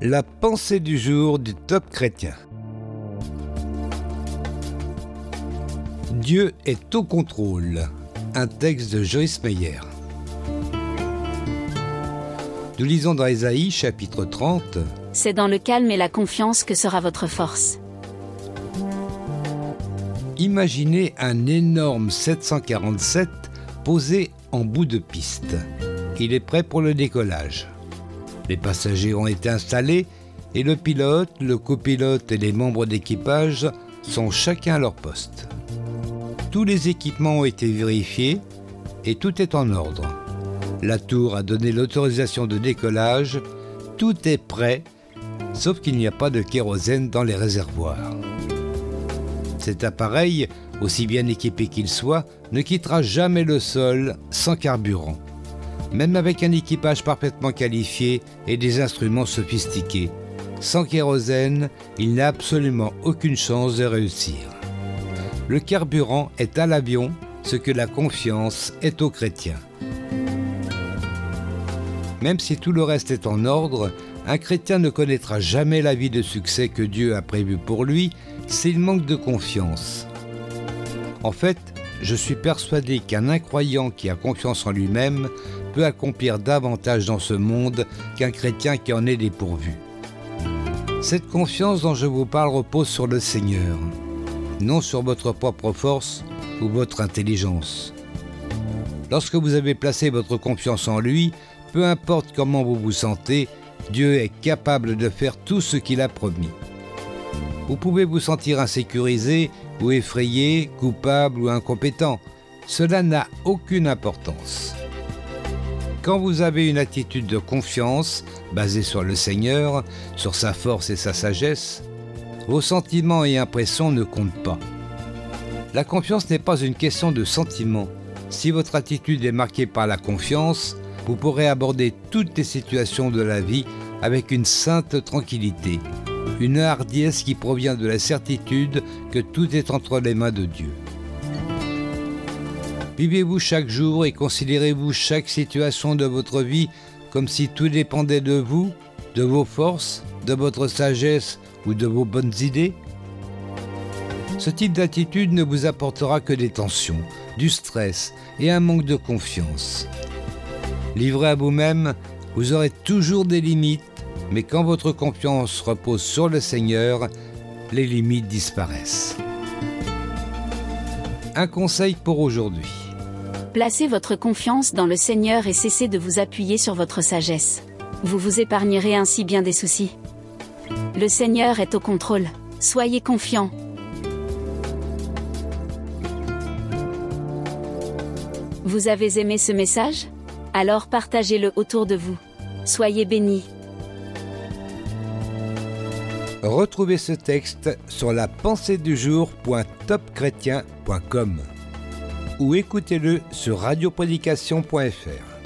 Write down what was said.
La pensée du jour du top chrétien. Dieu est au contrôle. Un texte de Joyce Meyer. Nous lisons dans Ésaïe chapitre 30. C'est dans le calme et la confiance que sera votre force. Imaginez un énorme 747 posé en bout de piste. Il est prêt pour le décollage. Les passagers ont été installés et le pilote, le copilote et les membres d'équipage sont chacun à leur poste. Tous les équipements ont été vérifiés et tout est en ordre. La tour a donné l'autorisation de décollage, tout est prêt, sauf qu'il n'y a pas de kérosène dans les réservoirs. Cet appareil, aussi bien équipé qu'il soit, ne quittera jamais le sol sans carburant même avec un équipage parfaitement qualifié et des instruments sophistiqués. Sans kérosène, il n'a absolument aucune chance de réussir. Le carburant est à l'avion ce que la confiance est aux chrétiens. Même si tout le reste est en ordre, un chrétien ne connaîtra jamais la vie de succès que Dieu a prévu pour lui s'il manque de confiance. En fait, je suis persuadé qu'un incroyant qui a confiance en lui-même peut accomplir davantage dans ce monde qu'un chrétien qui en est dépourvu. Cette confiance dont je vous parle repose sur le Seigneur, non sur votre propre force ou votre intelligence. Lorsque vous avez placé votre confiance en lui, peu importe comment vous vous sentez, Dieu est capable de faire tout ce qu'il a promis. Vous pouvez vous sentir insécurisé ou effrayé, coupable ou incompétent. Cela n'a aucune importance. Quand vous avez une attitude de confiance basée sur le Seigneur, sur sa force et sa sagesse, vos sentiments et impressions ne comptent pas. La confiance n'est pas une question de sentiment. Si votre attitude est marquée par la confiance, vous pourrez aborder toutes les situations de la vie avec une sainte tranquillité, une hardiesse qui provient de la certitude que tout est entre les mains de Dieu. Vivez-vous chaque jour et considérez-vous chaque situation de votre vie comme si tout dépendait de vous, de vos forces, de votre sagesse ou de vos bonnes idées? Ce type d'attitude ne vous apportera que des tensions, du stress et un manque de confiance. Livré à vous-même, vous aurez toujours des limites, mais quand votre confiance repose sur le Seigneur, les limites disparaissent. Un conseil pour aujourd'hui. Placez votre confiance dans le Seigneur et cessez de vous appuyer sur votre sagesse. Vous vous épargnerez ainsi bien des soucis. Le Seigneur est au contrôle. Soyez confiants. Vous avez aimé ce message? Alors partagez-le autour de vous. Soyez bénis. Retrouvez ce texte sur la pensée du jour.topchrétien.com ou écoutez-le sur radioprédication.fr.